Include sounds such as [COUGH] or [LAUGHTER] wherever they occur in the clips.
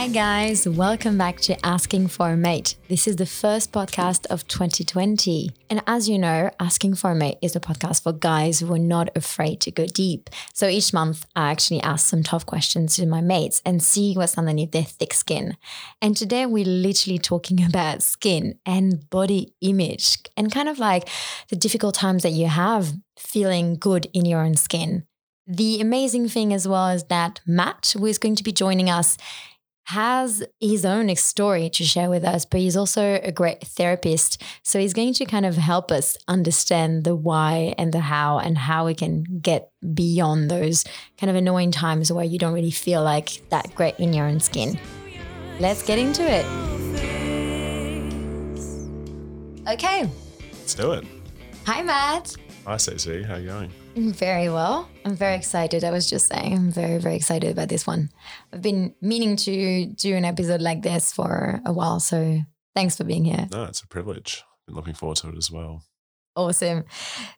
Hi, guys. Welcome back to Asking for a Mate. This is the first podcast of 2020. And as you know, Asking for a Mate is a podcast for guys who are not afraid to go deep. So each month, I actually ask some tough questions to my mates and see what's underneath their thick skin. And today, we're literally talking [LAUGHS] about skin and body image and kind of like the difficult times that you have feeling good in your own skin. The amazing thing as well is that Matt, who is going to be joining us, has his own story to share with us, but he's also a great therapist. So he's going to kind of help us understand the why and the how and how we can get beyond those kind of annoying times where you don't really feel like that great in your own skin. Let's get into it. Okay. Let's do it. Hi, Matt. Hi, Stacey. How you going? Very well. I'm very excited. I was just saying, I'm very, very excited about this one. I've been meaning to do an episode like this for a while. So thanks for being here. No, it's a privilege. Been looking forward to it as well. Awesome.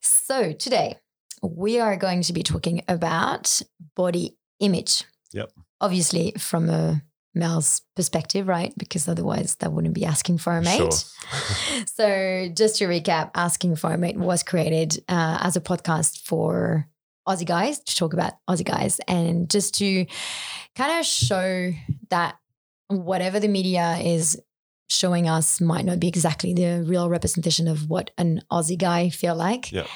So today we are going to be talking about body image. Yep. Obviously, from a male's perspective, right? Because otherwise, they wouldn't be asking for a mate. Sure. [LAUGHS] so, just to recap, Asking for a Mate was created uh, as a podcast for Aussie guys to talk about Aussie guys and just to kind of show that whatever the media is showing us might not be exactly the real representation of what an Aussie guy feel like. Yep.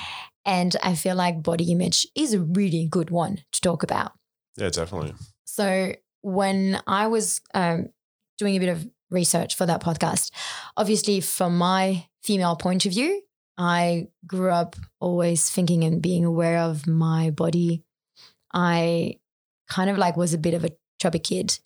And I feel like body image is a really good one to talk about. Yeah, definitely. So when I was um, doing a bit of research for that podcast, obviously from my female point of view, I grew up always thinking and being aware of my body. I kind of like was a bit of a chubby kid.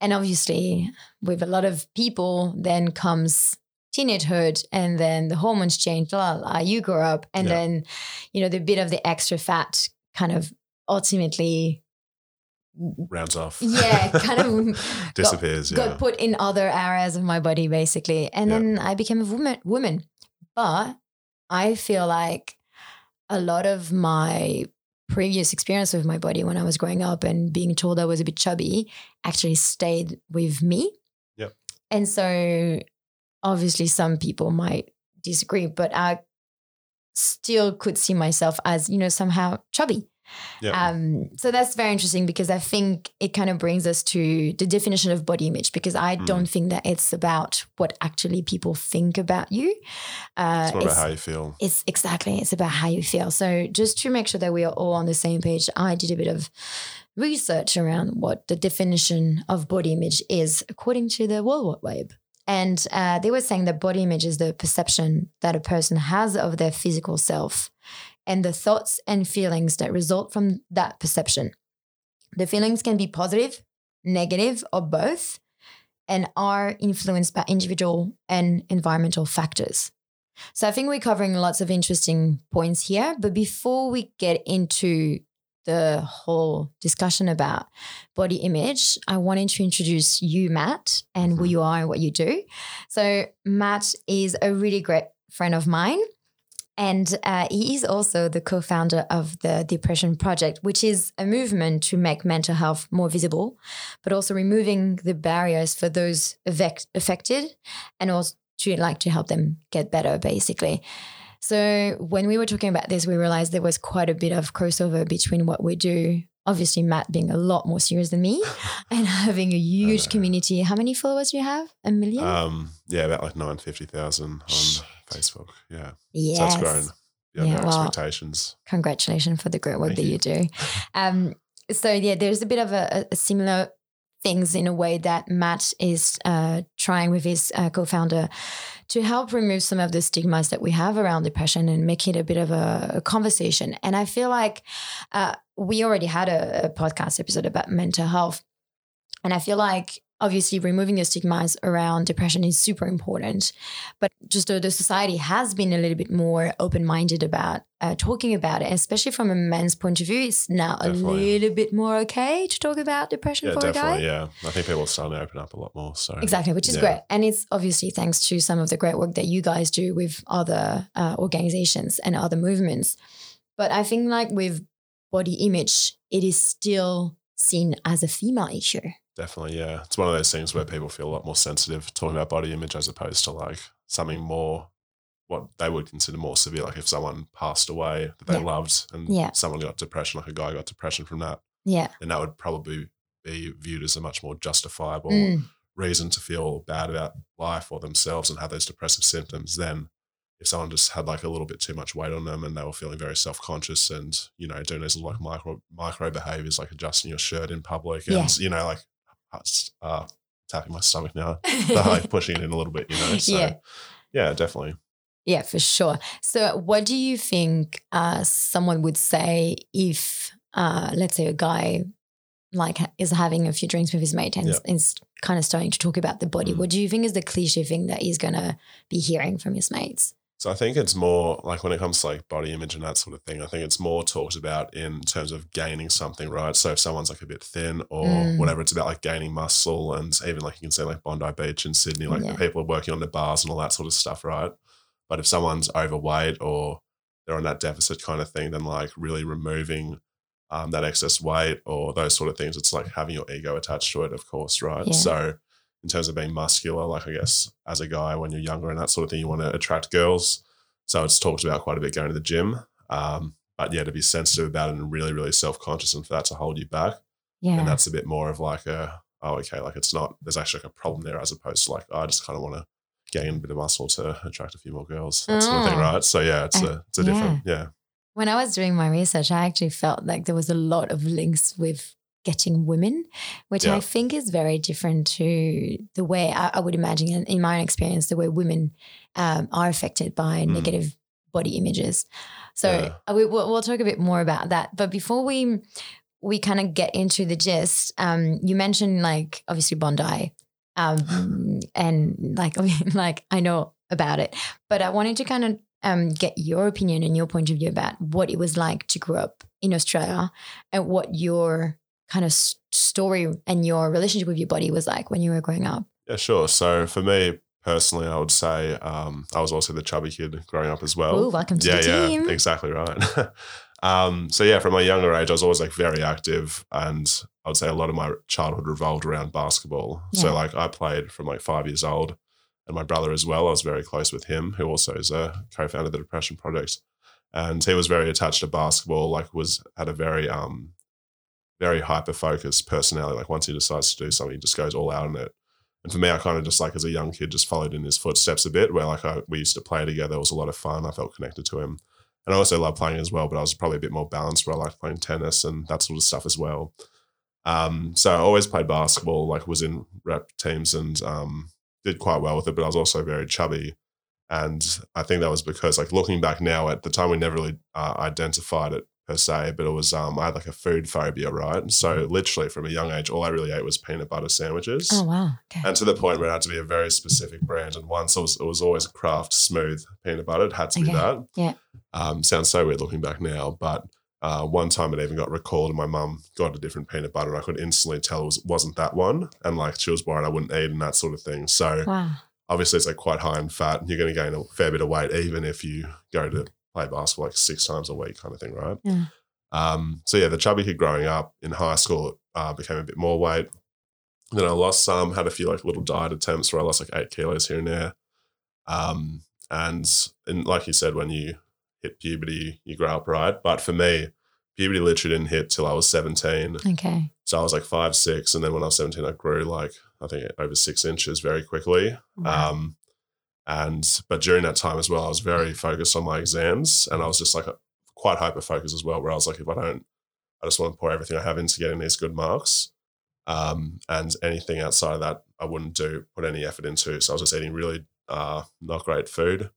And obviously, with a lot of people, then comes teenagehood and then the hormones change. La, la, you grow up. And Yeah. then, you know, the bit of the extra fat kind of ultimately Rounds off. yeah, [LAUGHS] kind of disappears. got, yeah. got put in other areas of my body basically. And Yeah. then I became a woman woman. But I feel like a lot of my previous experience with my body when I was growing up and being told I was a bit chubby actually stayed with me. Yep. And so obviously some people might disagree, but I still could see myself as, you know, somehow chubby. Yeah. Um, so that's very interesting because I think it kind of brings us to the definition of body image because I Mm. don't think that it's about what actually people think about you. Uh, it's more about how you feel. it's exactly it's about how you feel. So just to make sure that we are all on the same page, I did a bit of research around what the definition of body image is according to the World Wide Web. And uh, they were saying that body image is the perception that a person has of their physical self and the thoughts and feelings that result from that perception. The feelings can be positive, negative, or both, and are influenced by individual and environmental factors. So I think we're covering lots of interesting points here. But before we get into the whole discussion about body image, I wanted to introduce you, Matt, and who Mhm. you are and what you do. So Matt is a really great friend of mine. And uh, he is also the co founder of the Depression Project, which is a movement to make mental health more visible, but also removing the barriers for those affect- affected and also to like to help them get better, basically. So when we were talking about this, we realized there was quite a bit of crossover between what we do. Obviously, Matt being a lot more serious than me [LAUGHS] and having a huge know. community. How many followers do you have? A million? Um, yeah, about like nine fifty thousand on Facebook. Yeah, yes. so it's grown. Yeah, Yeah, no well, expectations. congratulations for the great work Thank that you. you. do. Um, so yeah, there's a bit of a, a similar things in a way that Matt is uh, trying with his uh, co-founder to help remove some of the stigmas that we have around depression and make it a bit of a, a conversation. And I feel like uh, we already had a, a podcast episode about mental health, and I feel like obviously removing the stigmas around depression is super important but just uh, the society has been a little bit more open-minded about uh, talking about it especially from a man's point of view it's now Definitely. a little bit more okay to talk about depression Yeah, for a guy definitely. Yeah, I think people are starting to open up a lot more. So Exactly, which is Yeah. great. And it's obviously thanks to some of the great work that you guys do with other uh, organizations and other movements. But I think, like with body image, it is still seen as a female issue. Definitely, yeah. It's one of those things where people feel a lot more sensitive talking about body image as opposed to like something more what they would consider more severe, like if someone passed away that they Yeah. loved and Yeah. someone got depression, like a guy got depression from that, Yeah. then that would probably be viewed as a much more justifiable Mm. reason to feel bad about life or themselves and have those depressive symptoms than if someone just had like a little bit too much weight on them and they were feeling very self-conscious and you know doing those like micro micro behaviors like adjusting your shirt in public and Yeah. you know like uh, tapping my stomach now like [LAUGHS] pushing it in a little bit you know so Yeah. yeah, definitely Yeah, for sure. So, what do you think uh, someone would say if, uh, let's say, a guy like is having a few drinks with his mate and Yeah. is kind of starting to talk about the body? Mm. What do you think is the cliche thing that he's gonna be hearing from his mates? So I think it's more like when it comes to like body image and that sort of thing, I think it's more talked about in terms of gaining something, right? So if someone's like a bit thin or Mm. whatever, it's about like gaining muscle and even like you can say like Bondi Beach in Sydney, like Yeah. the people are working on the bars and all that sort of stuff, right? But if someone's overweight or they're on that deficit kind of thing, then like really removing um, that excess weight or those sort of things, it's like having your ego attached to it, of course, right? Yeah. So in terms of being muscular, like I guess as a guy when you're younger and that sort of thing, you want to attract girls. So it's talked about quite a bit going to the gym. Um, but yeah, to be sensitive about it and really, really self conscious and for that to hold you back. Yeah, And that's a bit more of like a, oh, okay, like it's not, there's actually like a problem there as opposed to like, I just kind of want to gain a bit of muscle to attract a few more girls, that sort of thing, Oh. right? So yeah, it's Uh, a, it's a different, yeah. when I was doing my research, I actually felt like there was a lot of links with getting women, which I think is very different to the way I, I would imagine, in, in my own experience, the way women um, are affected by Mm. negative body images. So Yeah. we, we'll, we'll talk a bit more about that. But before we we kind of get into the gist, um, you mentioned like obviously Bondi, um, [GASPS] and like [LAUGHS] like I know about it, but I wanted to kind of um, get your opinion and your point of view about what it was like to grow up in Australia and what your kind of story and your relationship with your body was like when you were growing up. Yeah, sure. So for me personally, I would say um, I was also the chubby kid growing up as well. Ooh, welcome to yeah, the yeah, team. exactly right. [LAUGHS] um, so yeah, from a younger age, I was always like very active, and I would say a lot of my childhood revolved around basketball. Yeah. So like I played from like five years old, and my brother as well. I was very close with him, who also is a co-founder of the Depression Project, and he was very attached to basketball. Like was had a very um, very hyper focused personality. Like once he decides to do something, he just goes all out on it. And for me, I kind of just like as a young kid, just followed in his footsteps a bit. Where like I, we used to play together, it was a lot of fun. I felt connected to him, and I also loved playing as well. But I was probably a bit more balanced, where I liked playing tennis and that sort of stuff as well. Um, so I always played basketball, like was in rep teams and um, did quite well with it. But I was also very chubby, and I think that was because like looking back now, at the time we never really uh, identified it per se, but it was um, I had like a food phobia, right? So literally from a young age, all I really ate was peanut butter sandwiches. Oh wow. Okay. And to the point where it had to be a very specific brand. And once it was, it was always Kraft smooth peanut butter. It had to be that. Yeah. Um, sounds so weird looking back now, but uh, one time it even got recalled and my mum got a different peanut butter and I could instantly tell it was, wasn't that one. And like she was worried I wouldn't eat and that sort of thing. So Wow. obviously it's like quite high in fat and you're going to gain a fair bit of weight even if you go to play basketball like six times a week kind of thing, right? Yeah. Um, so yeah, the chubby kid growing up in high school uh, became a bit more weight. Then I lost some, had a few like little diet attempts where I lost like eight kilos here and there. Um, and and like you said, when you hit puberty, you grow up, right? But for me, puberty literally didn't hit till I was 17. Okay. So I was like five, six. And then when I was 17, I grew like, I think over six inches very quickly. Wow. Um, and but during that time as well, I was very focused on my exams, and I was just like quite hyper focused as well. Where I was like, if I don't, I just want to pour everything I have into getting these good marks, um, and anything outside of that, I wouldn't do put any effort into. So I was just eating really uh, not great food.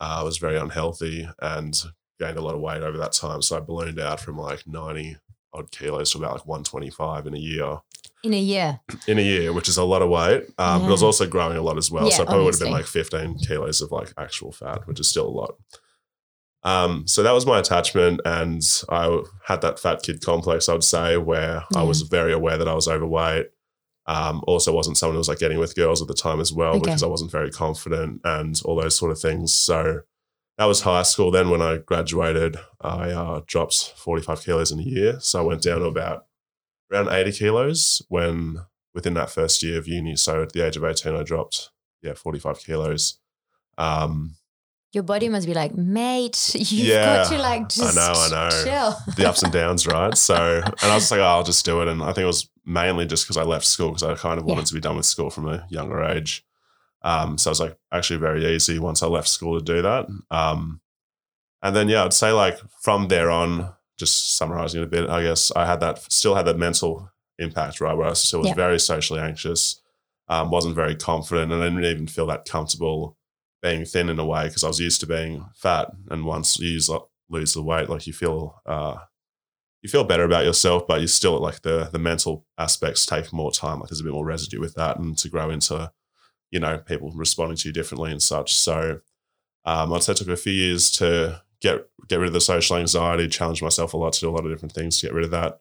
Uh, I was very unhealthy and gained a lot of weight over that time. So I ballooned out from like ninety odd kilos to about like one twenty five in a year In a year. [CLEARS THROAT] in a year, which is a lot of weight. Um, But I was also growing a lot as well. Yeah, so I probably would have been like 15 kilos of like actual fat, which is still a lot. Um, so that was my attachment. And I had that fat kid complex, I would say, where I was very aware that I was overweight. Um, also wasn't someone who was like getting with girls at the time as well Okay. because I wasn't very confident and all those sort of things. So that was high school. Then when I graduated, I uh, dropped 45 kilos in a year. So I went down to about around 80 kilos when within that first year of uni. So at the age of 18, I dropped, yeah, 45 kilos. Um, Your body must be like, mate, [LAUGHS] you've Yeah, got to like just I know, I know. chill. the ups and downs, [LAUGHS] right? So, and I was like, oh, I'll just do it. And I think it was mainly just because I left school because I kind of wanted Yeah. to be done with school from a younger age. Um, so it was like actually very easy once I left school to do that. Um, and then, yeah, I'd say like from there on, just summarizing it a bit, I guess I had that, still had that mental impact, right? Where I still was very socially anxious, um, wasn't very confident, and I didn't even feel that comfortable being thin in a way because I was used to being fat. And once you use, lose the weight, like you feel, uh, you feel better about yourself, but you still like the the mental aspects take more time. Like there's a bit more residue with that, and to grow into, you know, people responding to you differently and such. So, um, I'd say it took a few years to get get rid of the social anxiety, challenge myself a lot to do a lot of different things to get rid of that.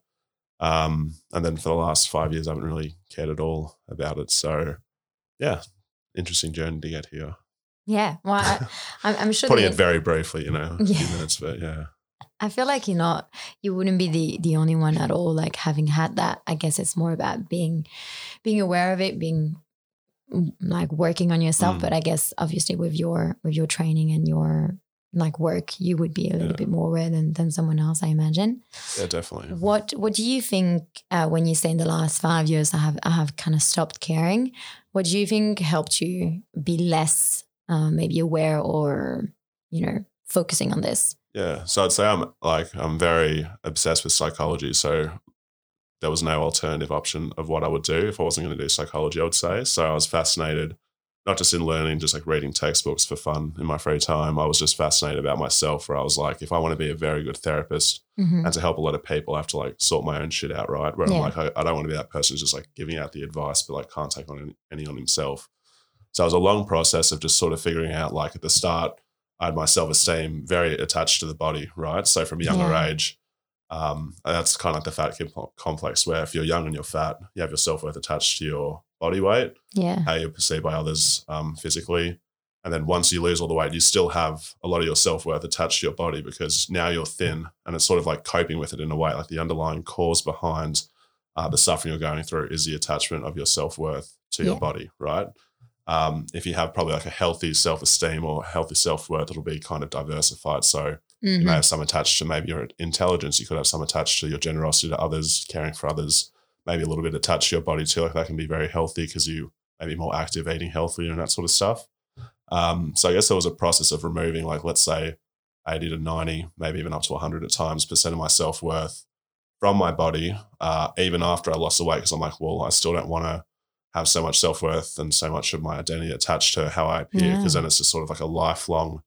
Um, and then for the last five years, I haven't really cared at all about it. So, yeah, interesting journey to get here. Yeah. Well, I, [LAUGHS] I'm, I'm sure Putting it very briefly, you know, a few Yeah. minutes, but yeah. I feel like you're not, you wouldn't be the the only one at all. Like having had that, I guess it's more about being, being aware of it, being like working on yourself. Mm. But I guess obviously with your with your training and your like work, you would be a little Yeah. bit more aware than than someone else. I imagine. Yeah, definitely. What What do you think uh, when you say in the last five years I have I have kind of stopped caring? What do you think helped you be less uh, maybe aware or you know focusing on this? Yeah. So I'd say I'm like I'm very obsessed with psychology. So there was no alternative option of what I would do if I wasn't going to do psychology, I would say. So I was fascinated, not just in learning, just like reading textbooks for fun in my free time. I was just fascinated about myself where I was like, if I want to be a very good therapist Mhm. and to help a lot of people, I have to like sort my own shit out, right? Where Yeah. I'm like, I, I don't want to be that person who's just like giving out the advice, but like can't take on any, any on himself. So it was a long process of just sort of figuring out like at the start, I had my self esteem very attached to the body, right? So from a younger Yeah. age, um, that's kind of like the fat kid complex where if you're young and you're fat, you have your self worth attached to your body weight, Yeah. how you're perceived by others um, physically. And then once you lose all the weight, you still have a lot of your self worth attached to your body because now you're thin and it's sort of like coping with it in a way. Like the underlying cause behind uh, the suffering you're going through is the attachment of your self worth to your body, right? Um, if you have probably like a healthy self esteem or healthy self worth, it'll be kind of diversified. So you Mhm. may have some attached to maybe your intelligence. You could have some attached to your generosity to others, caring for others. Maybe a little bit attached to your body too. Like that can be very healthy because you may be more active, eating healthier, and that sort of stuff. Um, so I guess there was a process of removing, like let's say, eighty to ninety, maybe even up to hundred at times percent of my self worth from my body, uh, even after I lost the weight. Because I'm like, well, I still don't want to have so much self worth and so much of my identity attached to how I appear. Because Yeah. then it's just sort of like a lifelong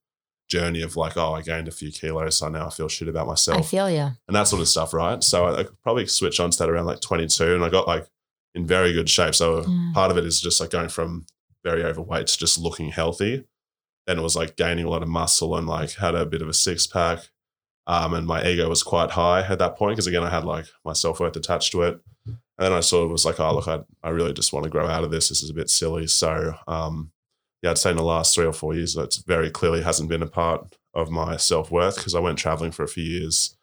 journey of like, oh, I gained a few kilos, so now I feel shit about myself. I feel you. and that sort of stuff, right? So I, I could probably switch on to that around like 22, and I got like in very good shape. So Mm. part of it is just like going from very overweight to just looking healthy. Then it was like gaining a lot of muscle and like had a bit of a six pack. Um, and my ego was quite high at that point because again, I had like my self worth attached to it. And then I sort of was like, oh, look, I, I really just want to grow out of this. This is a bit silly. So, um, yeah, I'd say in the last three or four years, that's very clearly hasn't been a part of my self worth because I went traveling for a few years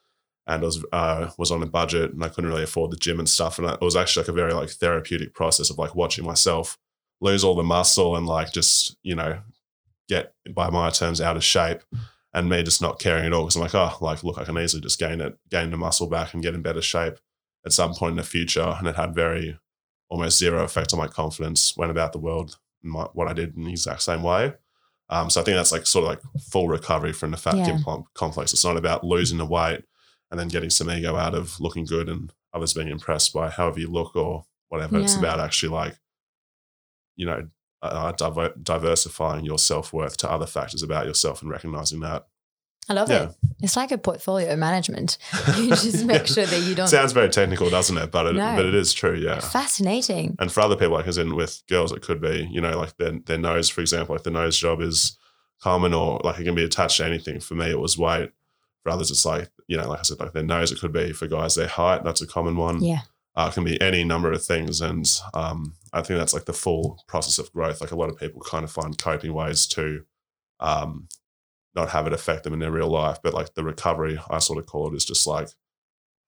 and I was uh, was on a budget and I couldn't really afford the gym and stuff. And it was actually like a very like therapeutic process of like watching myself lose all the muscle and like just you know get by my terms out of shape and me just not caring at all because I'm like oh like look I can easily just gain it gain the muscle back and get in better shape at some point in the future and it had very almost zero effect on my confidence went about the world my, what I did in the exact same way. Um, so I think that's like sort of like full recovery from the fat Yeah. com- complex. It's not about losing the weight and then getting some ego out of looking good and others being impressed by however you look or whatever. It's about actually like, you know, uh, diver- diversifying your self worth to other factors about yourself and recognizing that. I love Yeah. it. It's like a portfolio management. [LAUGHS] You just make sure that you don't. Sounds very technical, doesn't it? But it, No. but it is true. Yeah. Fascinating. And for other people, like as in with girls, it could be, you know, like their, their nose, for example, like the nose job is common or like it can be attached to anything. For me, it was weight. For others, it's like, you know, like I said, like their nose, it could be for guys, their height. That's a common one. Yeah. Uh, it can be any number of things. And um, I think that's like the full process of growth. Like a lot of people kind of find coping ways to um, not have it affect them in their real life. But like the recovery, I sort of call it, is just like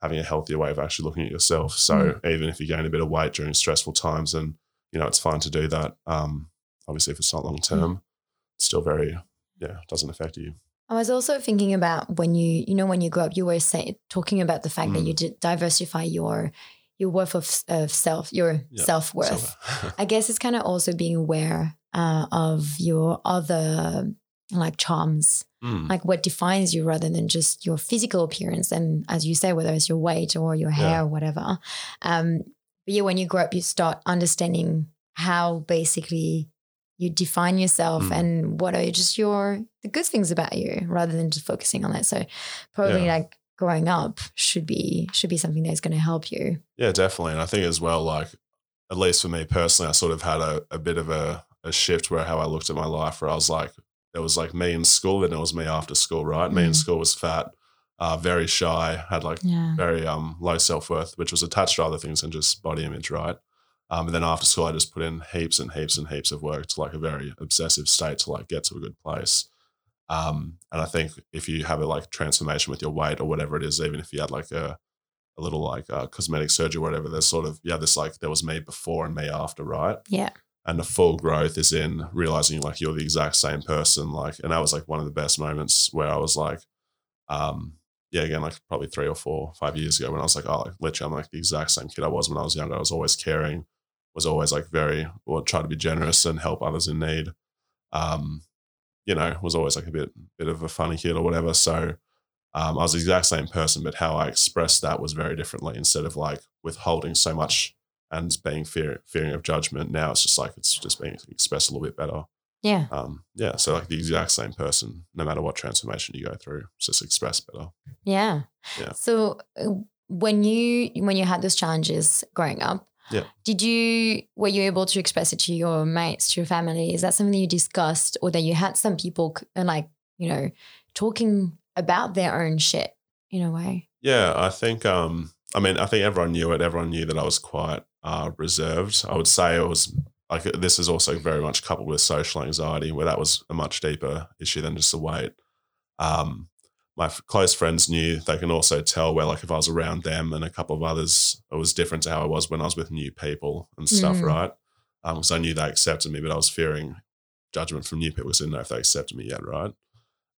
having a healthier way of actually looking at yourself. So even if you gain a bit of weight during stressful times, and you know it's fine to do that. Um, obviously, if it's not long term, it's still very yeah doesn't affect you. I was also thinking about when you, you know, when you grow up, you were saying talking about the fact that you did diversify your your worth of, of self, your Yeah, self worth. [LAUGHS] I guess it's kind of also being aware uh, of your other like charms, Mm, like what defines you rather than just your physical appearance. And as you say, whether it's your weight or your hair Yeah. or whatever. Um, but yeah, when you grow up, you start understanding how basically you define yourself Mm. and what are just your the good things about you rather than just focusing on that. So probably Yeah. like growing up should be should be something that's going to help you. Yeah, definitely. And I think as well, like, at least for me personally, I sort of had a, a bit of a, a shift where how I looked at my life, where I was like, it was like me in school, then it was me after school, right? Me in Mm. school was fat, uh, very shy, had like Yeah. very um, low self worth, which was attached to other things than just body image, right? Um, and then after school, I just put in heaps and heaps and heaps of work to like a very obsessive state to like get to a good place. Um, and I think if you have a like transformation with your weight or whatever it is, even if you had like a, a little like uh, cosmetic surgery or whatever, there's sort of, yeah, this like there was me before and me after, right? Yeah. And the full growth is in realizing like you're the exact same person. Like, and that was like one of the best moments where I was like, um, yeah, again, like probably three or four, five years ago when I was like, oh, like literally, I'm like the exact same kid I was when I was younger. I was always caring, was always like very, or try to be generous and help others in need. Um, you know, was always like a bit, bit of a funny kid or whatever. So um, I was the exact same person, but how I expressed that was very differently. Instead of like withholding so much and being fear, fearing of judgment, now it's just like it's just being expressed a little bit better. Yeah. Um, yeah, so like the exact same person, no matter what transformation you go through, it's just expressed better. Yeah. Yeah. So uh, when you when you had those challenges growing up, Yeah. did you were you able to express it to your mates, to your family? Is that something you discussed, or that you had some people uh, like you know talking about their own shit in a way? Yeah, I think. Um, I mean, I think everyone knew it. Everyone knew that I was quite uh, reserved. I would say it was like this is also very much coupled with social anxiety, where that was a much deeper issue than just the weight. Um, my f- close friends knew. They can also tell where, like, if I was around them and a couple of others, it was different to how I was when I was with new people and stuff, Mm. right? Because I knew they accepted me, but I was fearing judgment from new people because I didn't know if they accepted me yet, right?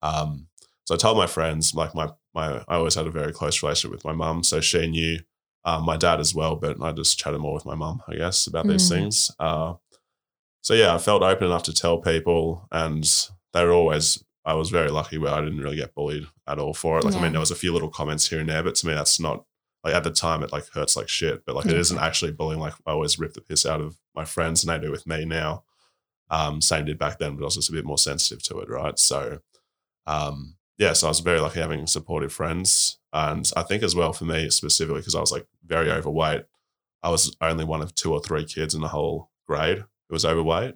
Um, so I told my friends, like my my, I always had a very close relationship with my mum, so she knew um, my dad as well. But I just chatted more with my mum, I guess, about these Mm. things. Uh, so yeah, I felt open enough to tell people, and they were always. I was very lucky where I didn't really get bullied at all for it. Like I mean, there was a few little comments here and there, but to me, that's not like at the time it like hurts like shit. But like it Yeah. isn't actually bullying. Like I always rip the piss out of my friends, and they do with me now. Um, same did back then, but I was just a bit more sensitive to it, right? So, um, yeah, so I was very lucky having supportive friends, and I think as well for me specifically because I was like very overweight. I was only one of two or three kids in the whole grade who was overweight.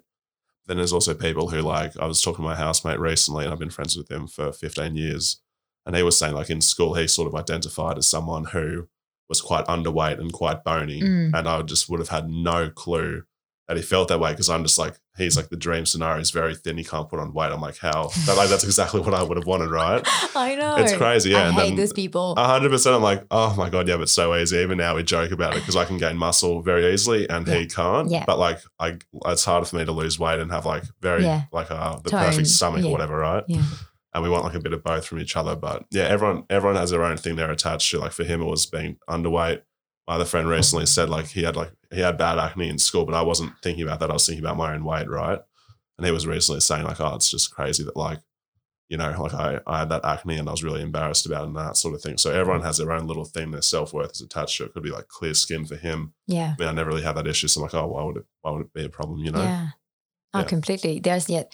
Then there's also people who like I was talking to my housemate recently, and I've been friends with him for 15 years, and he was saying like in school he sort of identified as someone who was quite underweight and quite bony, Mm. and I just would have had no clue that he felt that way because I'm just like he's like the dream scenario. is very thin. He can't put on weight. I'm like how? But like that's exactly what I would have wanted, right? [LAUGHS] I know It's crazy, yeah. I and hate then- those people. Hundred percent. I'm like, oh my god, yeah, but so easy. Even now we joke about it because I can gain muscle very easily and he can't. Yeah. But like, I it's harder for me to lose weight and have like very Yeah. like uh, the Tone, perfect stomach yeah. or whatever, right? yeah. And we want like a bit of both from each other. But yeah, everyone everyone has their own thing they're attached to. Like for him, it was being underweight. My other friend recently said like he had like he had bad acne in school, but I wasn't thinking about that. I was thinking about my own weight, right? And he was recently saying like, oh, it's just crazy that like you know, like I, I had that acne and I was really embarrassed about it and that sort of thing. So everyone has their own little thing. Their self worth is attached to it. Could be like clear skin for him. Yeah. I mean, I never really had that issue. So I'm like, oh, why would it? Why would it be a problem? You know? Yeah. Oh, Yeah. completely. There's yet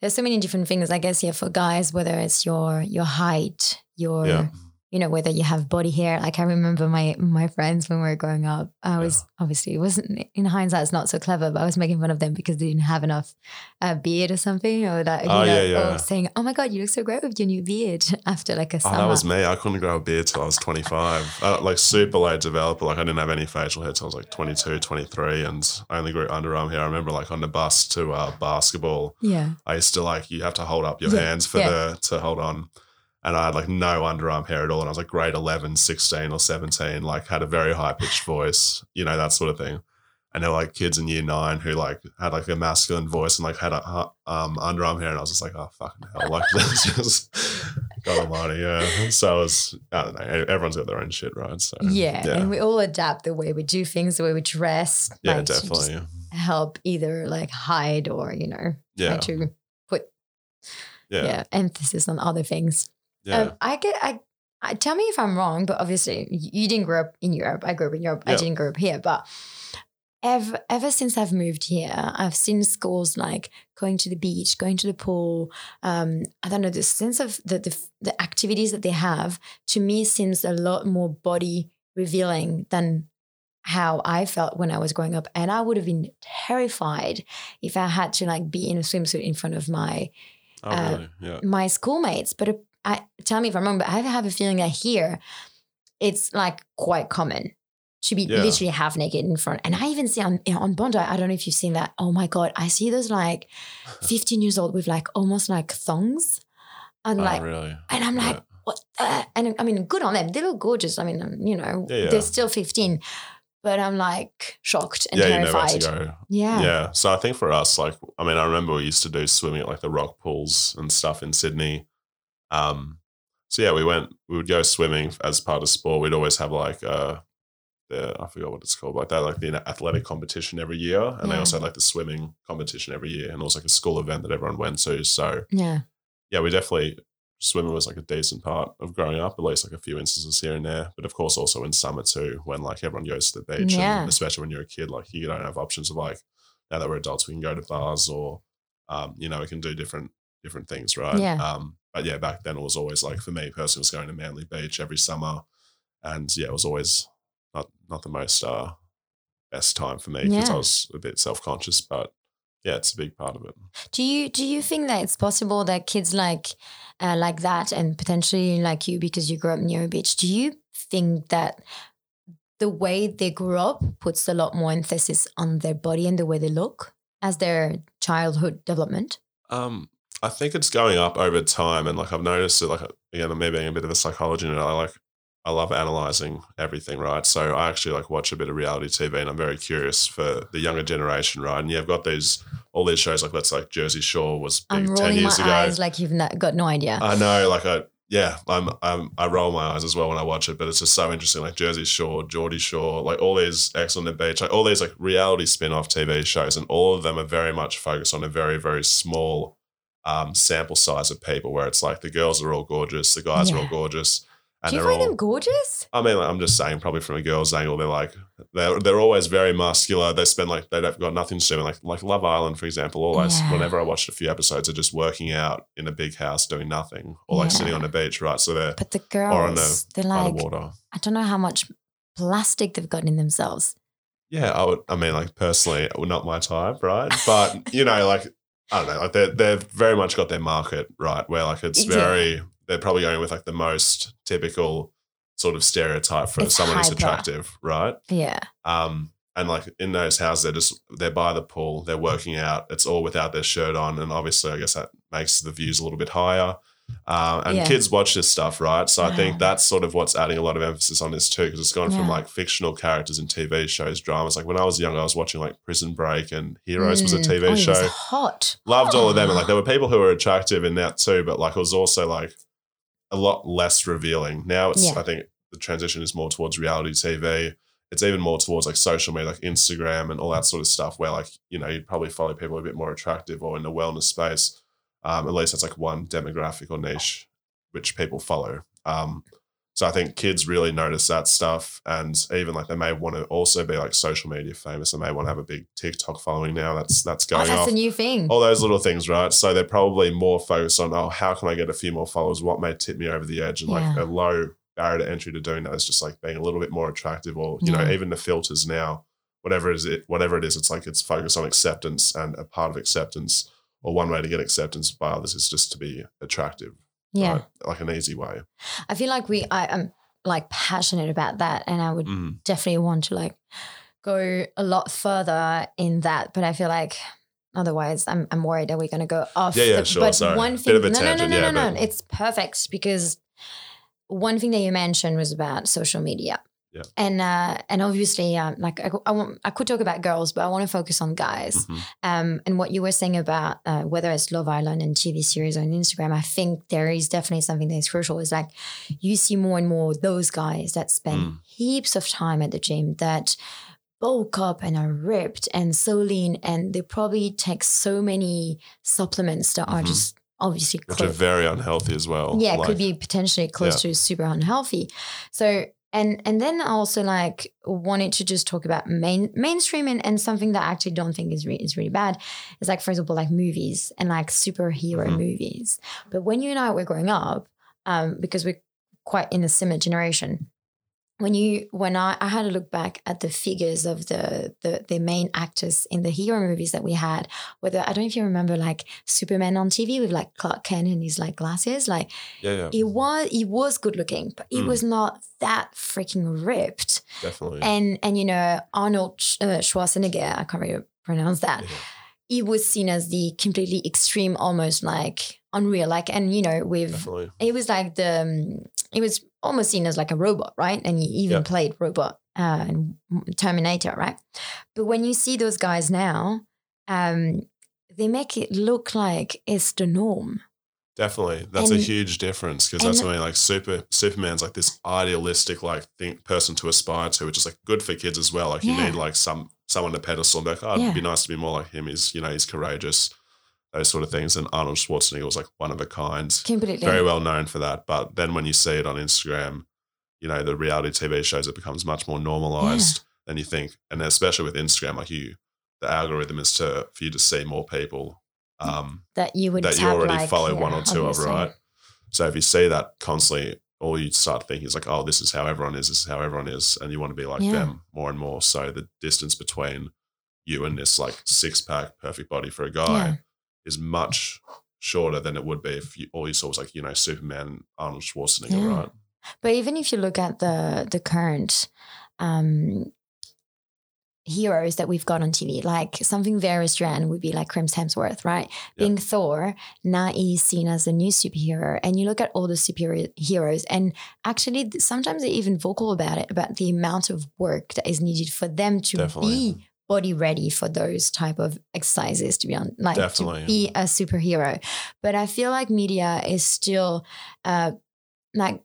there's so many different things. I guess yeah, for guys, whether it's your your height, your Yeah. You know, whether you have body hair. Like I remember my my friends when we were growing up. I was obviously it wasn't in hindsight it's not so clever, but I was making fun of them because they didn't have enough uh, beard or something, or that you Oh, know, yeah, yeah. or saying, "Oh my god, you look so great with your new beard" [LAUGHS] after like a Oh, summer. that was me. I couldn't grow a beard till I was 25. I, like super late developer. Like I didn't have any facial hair till I was like 22, 23, and I only grew underarm hair. I remember like on the bus to uh, basketball, yeah, I used to like you have to hold up your Yeah, hands for yeah. the to hold on. And I had like no underarm hair at all. And I was like grade 11, 16 or 17, like had a very high pitched voice, you know, that sort of thing. And there were like kids in year nine who like had like a masculine voice and like had a um, underarm hair. And I was just like, oh, fucking hell. Like, [LAUGHS] that's just, God almighty. Yeah. So it was, I don't know, everyone's got their own shit, right? So, yeah. And we all adapt the way we do things, the way we dress. Yeah, like, definitely. Help either like hide or, you know, try Yeah. to put Yeah. yeah. emphasis on other things. Yeah. Um, I get, I, I, tell me if I'm wrong, but obviously you didn't grow up in Europe. I grew up in Europe. I didn't grow up here, but ever, ever since I've moved here, I've seen schools like going to the beach, going to the pool. Um, I don't know, the sense of the, the, the activities that they have to me seems a lot more body revealing than how I felt when I was growing up. And I would have been terrified if I had to like be in a swimsuit in front of my oh, uh, really? Yeah. my schoolmates. But I tell me if I'm wrong, but I have a feeling that here it's like quite common to be Yeah. literally half naked in front. And I even see on on Bondi, I don't know if you've seen that. Oh my god, I see those like [LAUGHS] 15 years old with like almost like thongs. And Oh, like, really? and I'm like, Yeah. what? The? And I mean, good on them. They look gorgeous. I mean, um, you know, Yeah, they're still 15. But I'm like shocked and yeah, you know where terrified. to go. Yeah. Yeah. So I think for us, like, I mean, I remember we used to do swimming at like the rock pools and stuff in Sydney. Um, so yeah, we went, we would go swimming as part of sport. We'd always have like, uh, the, I forgot what it's called, like that, like the athletic competition every year. And they also had like the swimming competition every year. And it was like a school event that everyone went to. So Yeah. yeah, we definitely, swimming was like a decent part of growing up, at least like a few instances here and there. But of course, also in summer too, when like everyone goes to the beach, Yeah. and especially when you're a kid, like you don't have options of like, now that we're adults, we can go to bars or, um, you know, we can do different different things, right? Yeah. Um, but yeah, back then it was always like for me personally, was going to Manly Beach every summer, and yeah, it was always not not the most uh, best time for me because Yeah. I was a bit self conscious, but yeah, it's a big part of it. Do you do you think that it's possible that kids like uh, like that and potentially like you because you grew up near a beach? Do you think that the way they grew up puts a lot more emphasis on their body and the way they look as their childhood development? Um, I think it's going up over time, and like I've noticed it. Like again, me being a bit of a psychology nerd, I like I love analyzing everything, right? So I actually like watch a bit of reality TV, and I'm very curious for the younger generation, right? And you've got these all these shows like let's like Jersey Shore was I'm big ten rolling my years ago. eyes like you've not, got no idea. I know, like I yeah, I'm, I'm I roll my eyes as well when I watch it, but it's just so interesting. Like Jersey Shore, Geordie Shore, like all these Ex on the Beach, like all these like reality spin-off TV shows, and all of them are very much focused on a very very small um, sample size of people, where it's like the girls are all gorgeous, the guys are all gorgeous, and Do you they're find all. them gorgeous? I mean, like, I'm just saying, probably from a girl's angle, they're like they're they're always very muscular. They spend like they've got nothing to do. Like like Love Island, for example. Always, Yeah. whenever I watched a few episodes, are just working out in a big house doing nothing, or like sitting on a beach, right? So they're But the Or on the- girls, they're like, the water. I don't know how much plastic they've got in themselves. Yeah, I would. I mean, like personally, not my type, right? But you know, like I don't know, like they they've very much got their market right, where like it's Yeah. very they're probably going with like the most typical sort of stereotype for It's someone who's attractive, right? Yeah. Um, and like in those houses, they're just they're by the pool, they're working out. It's all without their shirt on, and obviously, I guess that makes the views a little bit higher. Um, and Yeah. kids watch this stuff, right? So I think that's sort of what's adding a lot of emphasis on this too, because it's gone from like fictional characters in TV shows, dramas. Like when I was young, I was watching like Prison Break and Heroes was a Mm. TV Oh, it was show. hot. Loved all of them, and like there were [GASPS] people who were attractive in that too, but like it was also like a lot less revealing. Now it's Yeah. I think the transition is more towards reality TV. It's even more towards like social media, like Instagram and all that sort of stuff, where like you know you'd probably follow people a bit more attractive or in the wellness space. Um, at least that's like one demographic or niche which people follow. Um, so I think kids really notice that stuff, and even like they may want to also be like social media famous. They may want to have a big TikTok following now. That's that's Oh, going that's off a new thing. all those little things, right? So they're probably more focused on, oh, how can I get a few more followers? What may tip me over the edge? And like Yeah. a low barrier to entry to doing that is just like being a little bit more attractive, or you know, even the filters now, whatever it is, it whatever it is, it's like it's focused on acceptance, and a part of acceptance, or one way to get acceptance by others is just to be attractive, yeah. right? like an easy way. I feel like we, I am like passionate about that. And I would Mm. definitely want to like go a lot further in that. But I feel like otherwise I'm I'm worried that we're gonna go off. Yeah, yeah, the- sure, But sorry. one Bit thing, of a no, no, no, no, yeah, no, no, but- it's perfect because one thing that you mentioned was about social media. Yeah. And uh, and obviously, um, like I, I, want, I could talk about girls, but I want to focus on guys. Mhm. Um, and what you were saying about uh, whether it's Love Island and TV series on Instagram, I think there is definitely something that is crucial. Is like you see more and more those guys that spend Mm. heaps of time at the gym that bulk up and are ripped and so lean, and they probably take so many supplements that are Mhm. just obviously Which are very unhealthy as well. yeah, it Like, could be potentially close to super unhealthy. So and and then I also like wanted to just talk about main mainstream and, and something that I actually don't think is re- is really bad is like for example like movies and like superhero Mhm. movies. But when you and I were growing up, um, because we're quite in a similar generation, when you when I, I had a look back at the figures of the, the the main actors in the hero movies that we had, whether I don't know if you remember like Superman on TV with like Clark Kent and his like glasses, like yeah, yeah, he was he was good looking, but he Mm. was not that freaking ripped. definitely. And and you know Arnold uh, Schwarzenegger, I can't really pronounce that. Yeah. He was seen as the completely extreme, almost like unreal. Like and you know with definitely. he was like the um, he was almost seen as like a robot, right? And he even Yeah. played robot uh, in Terminator, right? But when you see those guys now, um, they make it look like it's the norm. Definitely, that's a huge difference because that's and- what I mean. Like super Superman's like this idealistic like thing person to aspire to, which is like good for kids as well. Like you need like some someone to pedestal and be like, oh, it'd be nice to be more like him. He's you know he's courageous, those sort of things. And Arnold Schwarzenegger was like one of a kind, Completely. very well known for that. But then when you see it on Instagram, you know the reality TV shows it becomes much more normalized than you think, and especially with Instagram, like you, the algorithm is to for you to see more people. Um, that you would that you already like, follow yeah, one or two of, right? So if you see that constantly, all you start thinking is like, oh, this is how everyone is, this is how everyone is, and you want to be like Yeah. them more and more. So the distance between you and this like six pack perfect body for a guy Yeah. Is much shorter than it would be if you, all you saw was like, you know, Superman, Arnold Schwarzenegger, Yeah. right? But even if you look at the the current um, heroes that we've got on TV, like something very Australian would be like Chris Hemsworth, right? Being Thor, now he's seen as a new superhero. And you look at all the superheroes, and actually, sometimes they're even vocal about it, about the amount of work that is needed for them to Definitely. be body ready for those type of exercises to be on like Definitely. to be a superhero but i feel like media is still uh like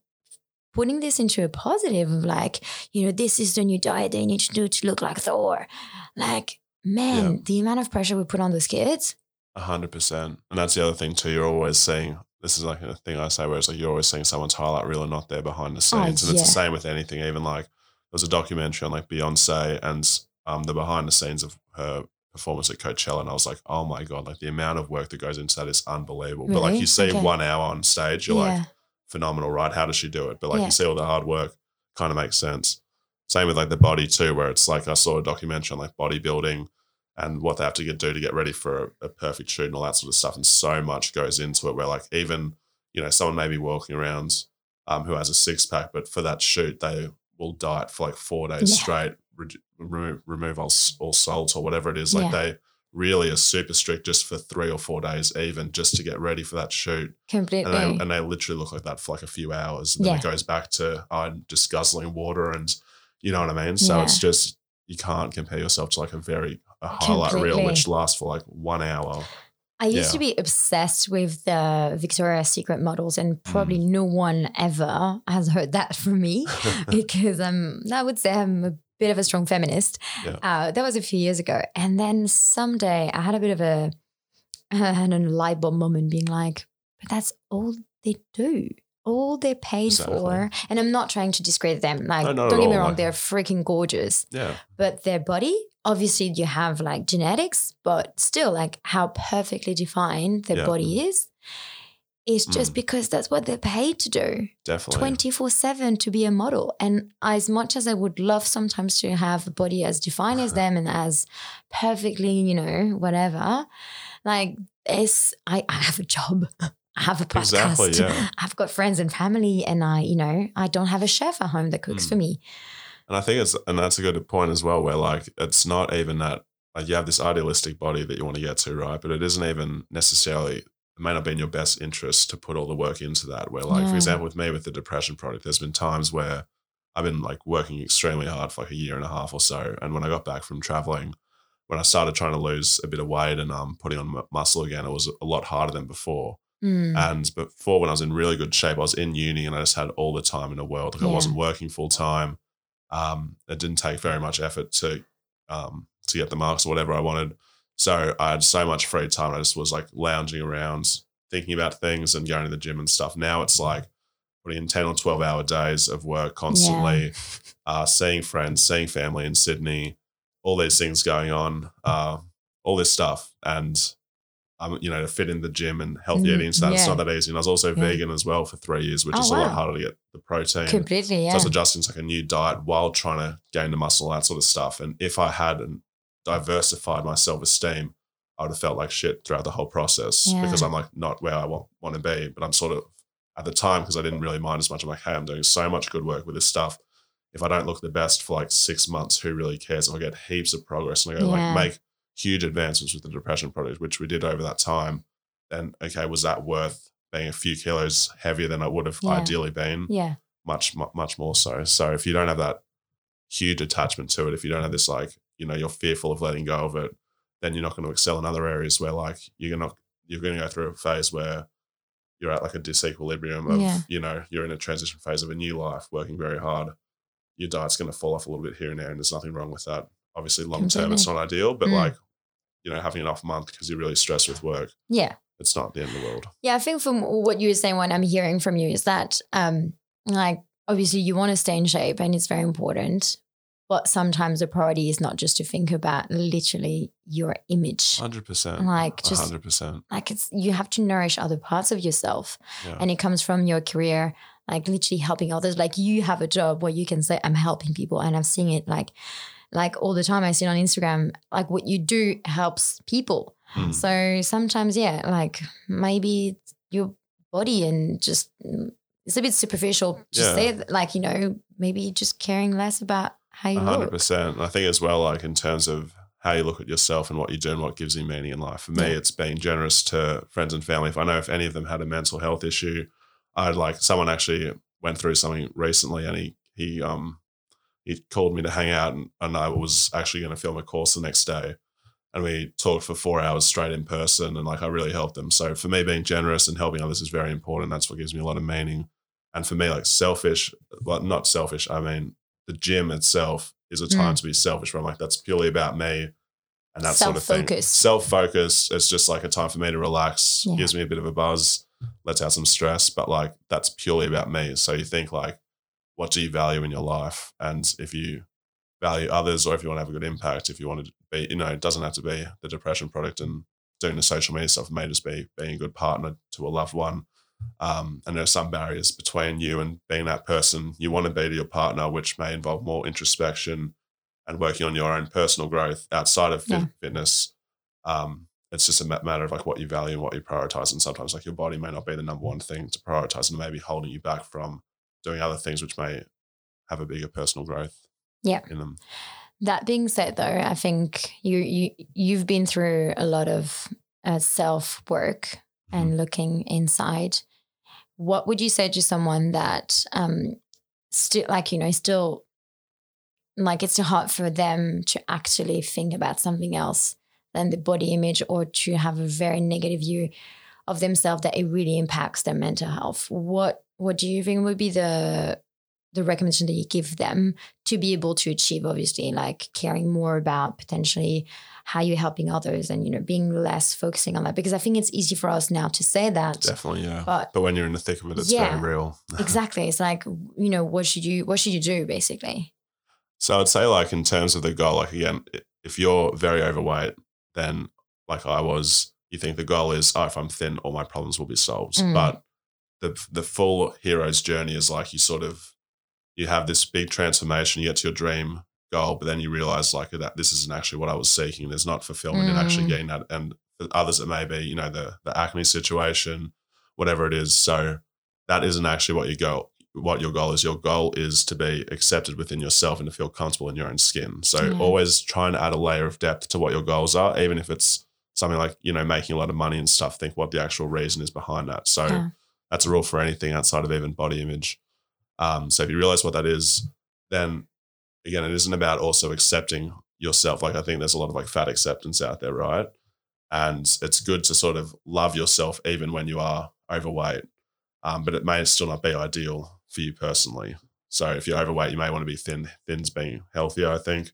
putting this into a positive of like you know this is the new diet they need to do to look like thor like man Yeah. the amount of pressure we put on those kids A hundred percent. And that's the other thing too. You're always seeing this is like a thing I say where it's like you're always seeing someone's highlight reel and not their behind the scenes. and it's Oh, the same with anything. Even like there was a documentary on like Beyonce and um the behind the scenes of her performance at Coachella, and I was like, oh my god, like the amount of work that goes into that is unbelievable. But like you see Okay. one hour on stage, you're yeah like phenomenal, right? How does she do it? But like Yeah. you see all the hard work, kind of makes sense. Same with like the body too, where it's like I saw a documentary on like bodybuilding and what they have to get do to get ready for a, a perfect shoot and all that sort of stuff. And so much goes into it where like even, you know, someone may be walking around um, who has a six pack, but for that shoot, they will diet for like four days Yeah. straight, re- remove, remove all, all salt or whatever it is. Like Yeah. they really are super strict just for three or four days, even just to get ready for that shoot completely and they, and they literally look like that for like a few hours. And then Yeah. it goes back to uh, just guzzling water and you know what I mean? So Yeah. it's just, you can't compare yourself to like a very, a highlight reel, which lasts for like one hour. I used Yeah. to be obsessed with the Victoria's Secret models, and Mm. probably no one ever has heard that from me [LAUGHS] because I'm, I would say I'm a bit of a strong feminist. Yeah. Uh, that was a few years ago. And then someday I had a bit of a, [LAUGHS] I had a light bulb moment being like, but that's all they do. All they're paid Exactly. for. And I'm not trying to discredit them. Like, No, don't get me wrong, like- they're freaking gorgeous yeah. but their body obviously you have like genetics but still like how perfectly defined their Yeah. body is is just Mm. because that's what they're paid to do Definitely. 24 7 to be a model and as much as i would love sometimes to have a body as defined as [LAUGHS] them and as perfectly you know whatever like it's i, I have a job [LAUGHS] I have a podcast. Exactly, yeah. [LAUGHS] I've got friends and family, and I, you know, I don't have a chef at home that cooks Mm. for me. And I think it's, and that's a good point as well, where like it's not even that like you have this idealistic body that you want to get to, right? But it isn't even necessarily it may not be in your best interest to put all the work into that. Where like, Yeah. for example, with me with the depression project, there's been times where I've been like working extremely hard for like a year and a half or so. And when I got back from traveling, when I started trying to lose a bit of weight and um putting on mu- muscle again, it was a lot harder than before. Mm. And before, when I was in really good shape, I was in uni and I just had all the time in the world. Like I wasn't working full time. Um, it didn't take very much effort to um, to get the marks or whatever I wanted. So I had so much free time. I just was like lounging around, thinking about things and going to the gym and stuff. Now it's like putting in 10 or 12 hour days of work constantly, uh, seeing friends, seeing family in Sydney, all these things going on, uh, all this stuff. And um, you know, to fit in the gym and healthy Mm, eating. So that's yeah. not that easy. And I was also Yeah. vegan as well for three years, which Oh, is a lot harder to get the protein. Completely, So yeah. I was adjusting to like a new diet while trying to gain the muscle, that sort of stuff. And if I hadn't diversified my self esteem, I would have felt like shit throughout the whole process Yeah. because I'm like not where I want, want to be. But I'm sort of at the time because I didn't really mind as much. I'm like, hey, I'm doing so much good work with this stuff. If I don't look the best for like six months, who really cares? If I get heaps of progress and I go Yeah. like make huge advancements with the depression project, which we did over that time, then okay, was that worth being a few kilos heavier than I would have Yeah. ideally been? yeah. much much more so so if you don't have that huge attachment to it if you don't have this like you know you're fearful of letting go of it then you're not going to excel in other areas where like you're not you're going to go through a phase where you're at like a disequilibrium of Yeah. you know you're in a transition phase of a new life working very hard your diet's going to fall off a little bit here and there and there's nothing wrong with that obviously long term it's not ideal but Mm. like you know having an off month because you're really stressed with work Yeah. it's not the end of the world Yeah, I think from what you were saying, what I'm hearing from you is that, um, like, obviously you want to stay in shape and it's very important, but sometimes the priority is not just to think about literally your image. 100% Like, just 100% like it's you have to nourish other parts of yourself, yeah and it comes from your career, like literally helping others. Like you have a job where you can say, "I'm helping people," and I'm seeing it like, like all the time. I see it on Instagram. Like what you do helps people. Mm. So sometimes, yeah, like maybe your body and just it's a bit superficial. Just Yeah. say like you know, maybe just caring less about how you A hundred look. percent. I think as well, like in terms of how you look at yourself and what you do and what gives you meaning in life. For me, Yeah. it's being generous to friends and family. If I know if any of them had a mental health issue, I'd like someone actually went through something recently and he he um he called me to hang out and, and I was actually going to film a course the next day. And we talked for four hours straight in person and like I really helped them. So for me, being generous and helping others is very important. That's what gives me a lot of meaning. And for me, like selfish, well, not selfish, I mean the gym itself is a time mm. to be selfish where I'm like, that's purely about me and that sort of thing. Self focus. It's just like a time for me to relax, Yeah. gives me a bit of a buzz, lets out some stress, but like that's purely about me. So you think like, what do you value in your life? And if you value others or if you want to have a good impact, if you want to be, you know, it doesn't have to be the depression project and doing the social media stuff. It may just be being a good partner to a loved one. Um, and there are some barriers between you and being that person you want to be to your partner, which may involve more introspection and working on your own personal growth outside of fit, Yeah. fitness. Um, it's just a matter of like what you value and what you prioritize. And sometimes like your body may not be the number one thing to prioritize and it may be holding you back from doing other things which may have a bigger personal growth Yeah. in them. That being said, though, I think you you you've been through a lot of uh, self work and looking inside. What would you say to someone that um still like you know still like it's still hard for them to actually think about something else than the body image or to have a very negative view of themselves that it really impacts their mental health. What what do you think would be the the recommendation that you give them to be able to achieve obviously like caring more about potentially how you're helping others and you know being less focusing on that because i think it's easy for us now to say that Definitely, yeah. but But when you're in the thick of it, it's Yeah. very real. [LAUGHS] exactly it's like you know what should you what should you do basically So I'd say, like, in terms of the goal, like, again, if you're very overweight, then, like I was, you think the goal is, oh, if I'm thin, all my problems will be solved. Mm. But the the full hero's journey is like you sort of, you have this big transformation, you get to your dream goal, but then you realize, like, that this isn't actually what I was seeking. There's not fulfillment in actually Mm. getting that. And for others, it may be, you know, the, the acne situation, whatever it is. So that isn't actually what your goal, what your goal is. Your goal is to be accepted within yourself and to feel comfortable in your own skin. So Yeah. always trying to add a layer of depth to what your goals are, even if it's something like, you know, making a lot of money and stuff, think what the actual reason is behind that. So Yeah. that's a rule for anything outside of even body image. Um, so if you realize what that is, then again, it isn't about also accepting yourself. Like I think there's a lot of like fat acceptance out there, right? And it's good to sort of love yourself even when you are overweight. Um, but it may still not be ideal for you personally. So if you're overweight, you may want to be thin. Thin's being healthier, I think.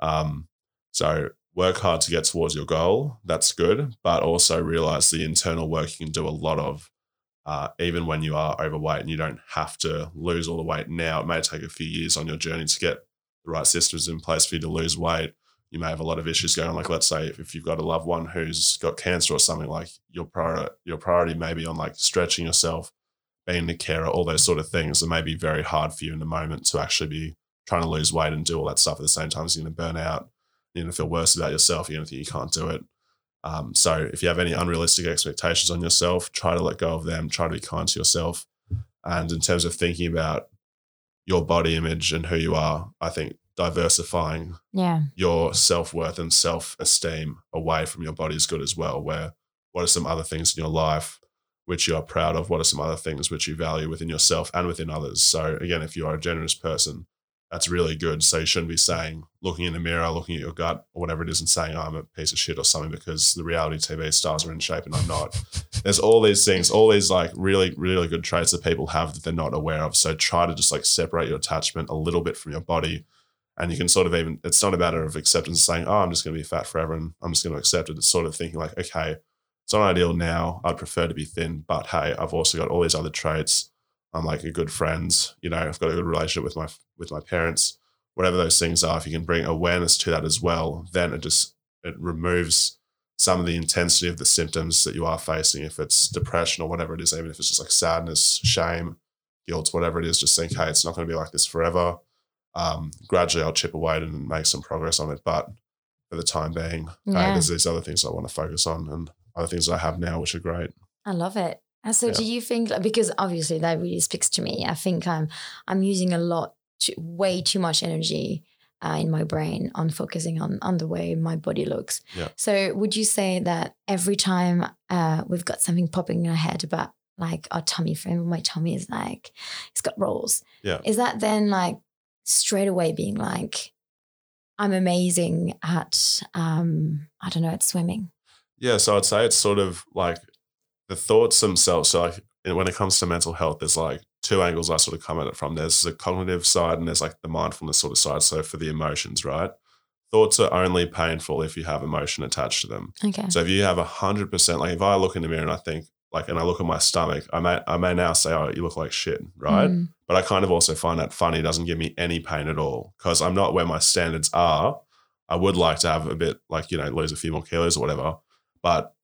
Um, so work hard to get towards your goal. That's good, but also realize the internal work you can do a lot of, uh, even when you are overweight, and you don't have to lose all the weight now. It may take a few years on your journey to get the right systems in place for you to lose weight. You may have a lot of issues going on. Like, let's say if, you've got a loved one who's got cancer or something, like your prior, your priority may be on like stretching yourself, being the carer, all those sort of things. It may be very hard for you in the moment to actually be trying to lose weight and do all that stuff at the same time. So you're going to burn out. You're going to feel worse about yourself. You're going to think you can't do it. Um, so if you have any unrealistic expectations on yourself, try to let go of them. Try to be kind to yourself. And in terms of thinking about your body image and who you are, I think diversifying Yeah. your self worth and self esteem away from your body is good as well. Where what are some other things in your life which you are proud of? What are some other things which you value within yourself and within others? So, again, if you are a generous person, that's really good. So, you shouldn't be saying, looking in the mirror, looking at your gut or whatever it is, and saying, I'm a piece of shit or something because the reality TV stars are in shape and I'm not. There's all these things, all these like really, really good traits that people have that they're not aware of. So, try to just like separate your attachment a little bit from your body and you can sort of even it's not a matter of acceptance saying oh i'm just going to be fat forever and i'm just going to accept it it's sort of thinking like okay it's not ideal now i'd prefer to be thin but hey i've also got all these other traits i'm like a good friend you know i've got a good relationship with my with my parents whatever those things are if you can bring awareness to that as well then it just it removes some of the intensity of the symptoms that you are facing if it's depression or whatever it is even if it's just like sadness shame guilt whatever it is just think hey it's not going to be like this forever um, gradually I'll chip away and make some progress on it. But for the time being, hey, there's these other things I want to focus on and other things I have now, which are great. I love it. And so, Yeah. do you think like, because obviously that really speaks to me? I think I'm I'm using a lot, too, way too much energy uh, in my brain on focusing on on the way my body looks. Yeah. So, would you say that every time uh, we've got something popping in our head about like our tummy frame, my tummy is like it's got rolls. Yeah. Is that then like straight away being like, I'm amazing at um I don't know at swimming. Yeah. So I'd say it's sort of like the thoughts themselves. So like when it comes to mental health, there's like two angles I sort of come at it from. There's the cognitive side and there's like the mindfulness sort of side. So for the emotions, right? Thoughts are only painful if you have emotion attached to them. Okay. So if you have a hundred percent, like if I look in the mirror and I think like, and I look at my stomach, I may, I may now say, oh, you look like shit, right? Mm. But I kind of also find that funny. It doesn't give me any pain at all because I'm not where my standards are. I would like to have a bit, like, you know, lose a few more kilos or whatever. But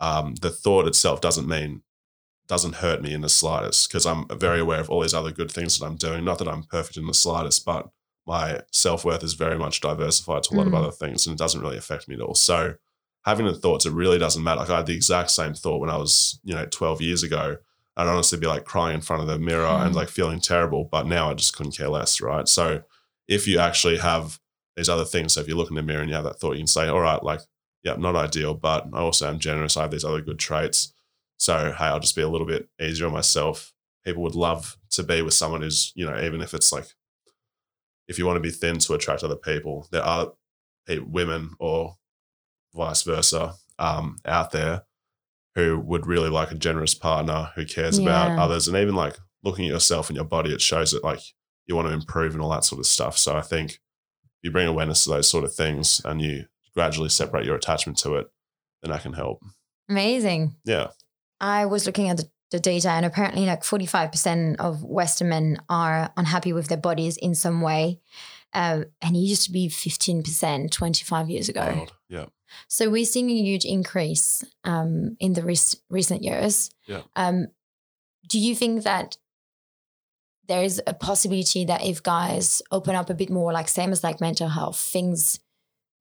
um, the thought itself doesn't mean, doesn't hurt me in the slightest because I'm very aware of all these other good things that I'm doing. Not that I'm perfect in the slightest, but my self worth is very much diversified to a lot of Mm. other things and it doesn't really affect me at all. So having the thoughts, it really doesn't matter. Like I had the exact same thought when I was, you know, 12 years ago. I'd honestly be like crying in front of the mirror and Mm. like feeling terrible. But now I just couldn't care less, right? So if you actually have these other things, so if you look in the mirror and you have that thought, you can say, all right, like, yeah, not ideal, but I also am generous. I have these other good traits. So hey, I'll just be a little bit easier on myself. People would love to be with someone who's, you know, even if it's like, if you want to be thin to attract other people, there are women or vice versa um, out there who would really like a generous partner who cares about others and even like looking at yourself and your body it shows that like you want to improve and all that sort of stuff so i think you bring awareness to those sort of things and you gradually separate your attachment to it then I can help Amazing. yeah I was looking at the, the data, and apparently, like 45% of Western men are unhappy with their bodies in some way. Uh, and it used to be 15% 25 years ago. Wild. yeah So we're seeing a huge increase um, in the rec- recent years. Yeah. Um, do you think that there is a possibility that if guys open up a bit more, like same as like mental health, things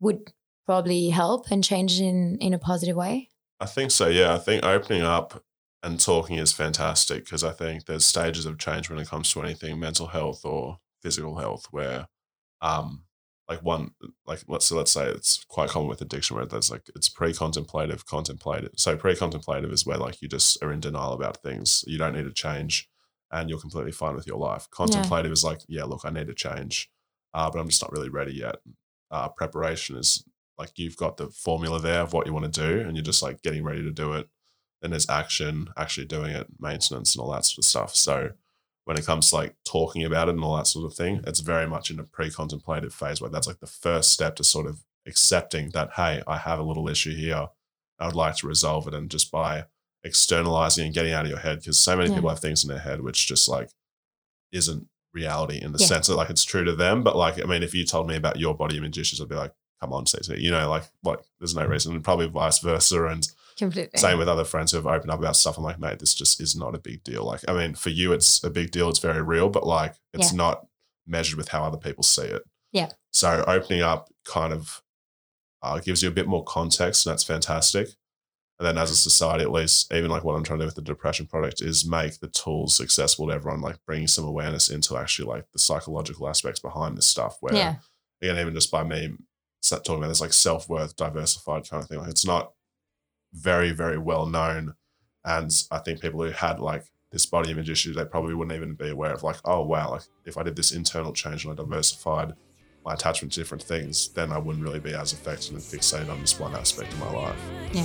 would probably help and change in in a positive way? I think so. Yeah, I think opening up and talking is fantastic because I think there's stages of change when it comes to anything mental health or physical health where um like one like let's so let's say it's quite common with addiction where there's like it's pre-contemplative contemplative so pre-contemplative is where like you just are in denial about things you don't need to change and you're completely fine with your life contemplative is like yeah look i need to change uh, but i'm just not really ready yet uh, preparation is like you've got the formula there of what you want to do and you're just like getting ready to do it then there's action actually doing it maintenance and all that sort of stuff so when it comes to like talking about it and all that sort of thing, it's very much in a pre-contemplative phase where that's like the first step to sort of accepting that, hey, I have a little issue here. I would like to resolve it. And just by externalizing and getting out of your head, because so many Yeah. people have things in their head which just like isn't reality in the Yeah. sense that like it's true to them. But like, I mean, if you told me about your body image issues, I'd be like, come on, CC, you know, like, like there's no reason, and probably vice versa. And Completely. same with other friends who have opened up about stuff. I'm like, mate, this just is not a big deal. Like, I mean, for you, it's a big deal. It's very real, but like, it's Yeah. not measured with how other people see it. Yeah. So opening up kind of uh, gives you a bit more context, and that's fantastic. And then as a society, at least, even like what I'm trying to do with the depression project is make the tools accessible to everyone, like bringing some awareness into actually like the psychological aspects behind this stuff. Where Yeah. again, even just by me talking about this like self worth, diversified kind of thing, like it's not very, very well known. And I think people who had like this body image issue, they probably wouldn't even be aware of like, oh wow, like if I did this internal change and I diversified my attachment to different things, then I wouldn't really be as affected and fixated on this one aspect of my life. Yeah.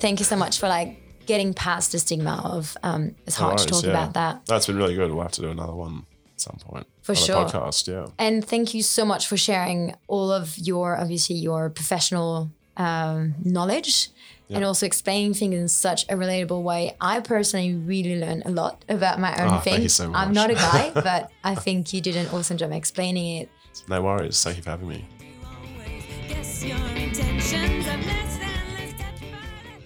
Thank you so much for like getting past the stigma of um it's No hard to talk yeah. about that. That's been really good. We'll have to do another one at some point. For Another sure. Podcast, yeah. And thank you so much for sharing all of your obviously your professional um, knowledge and also explaining things in such a relatable way. I personally really learned a lot about my own Oh, thank thing. you so I'm not a guy, [LAUGHS] but I think you did an awesome job explaining it. No worries. Thank you for having me.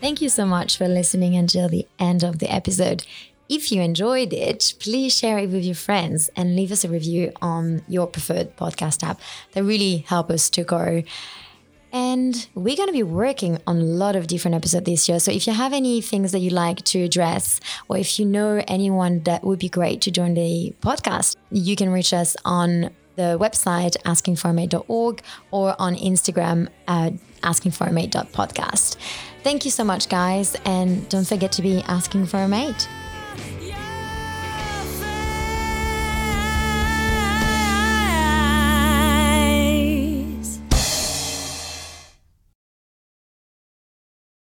Thank you so much for listening until the end of the episode. If you enjoyed it, please share it with your friends and leave us a review on your preferred podcast app. That really help us to grow. And we're going to be working on a lot of different episodes this year. So if you have any things that you'd like to address, or if you know anyone that would be great to join the podcast, you can reach us on the website askingformate.org or on Instagram uh, at askingformate.podcast. Thank you so much, guys. And don't forget to be asking for a mate.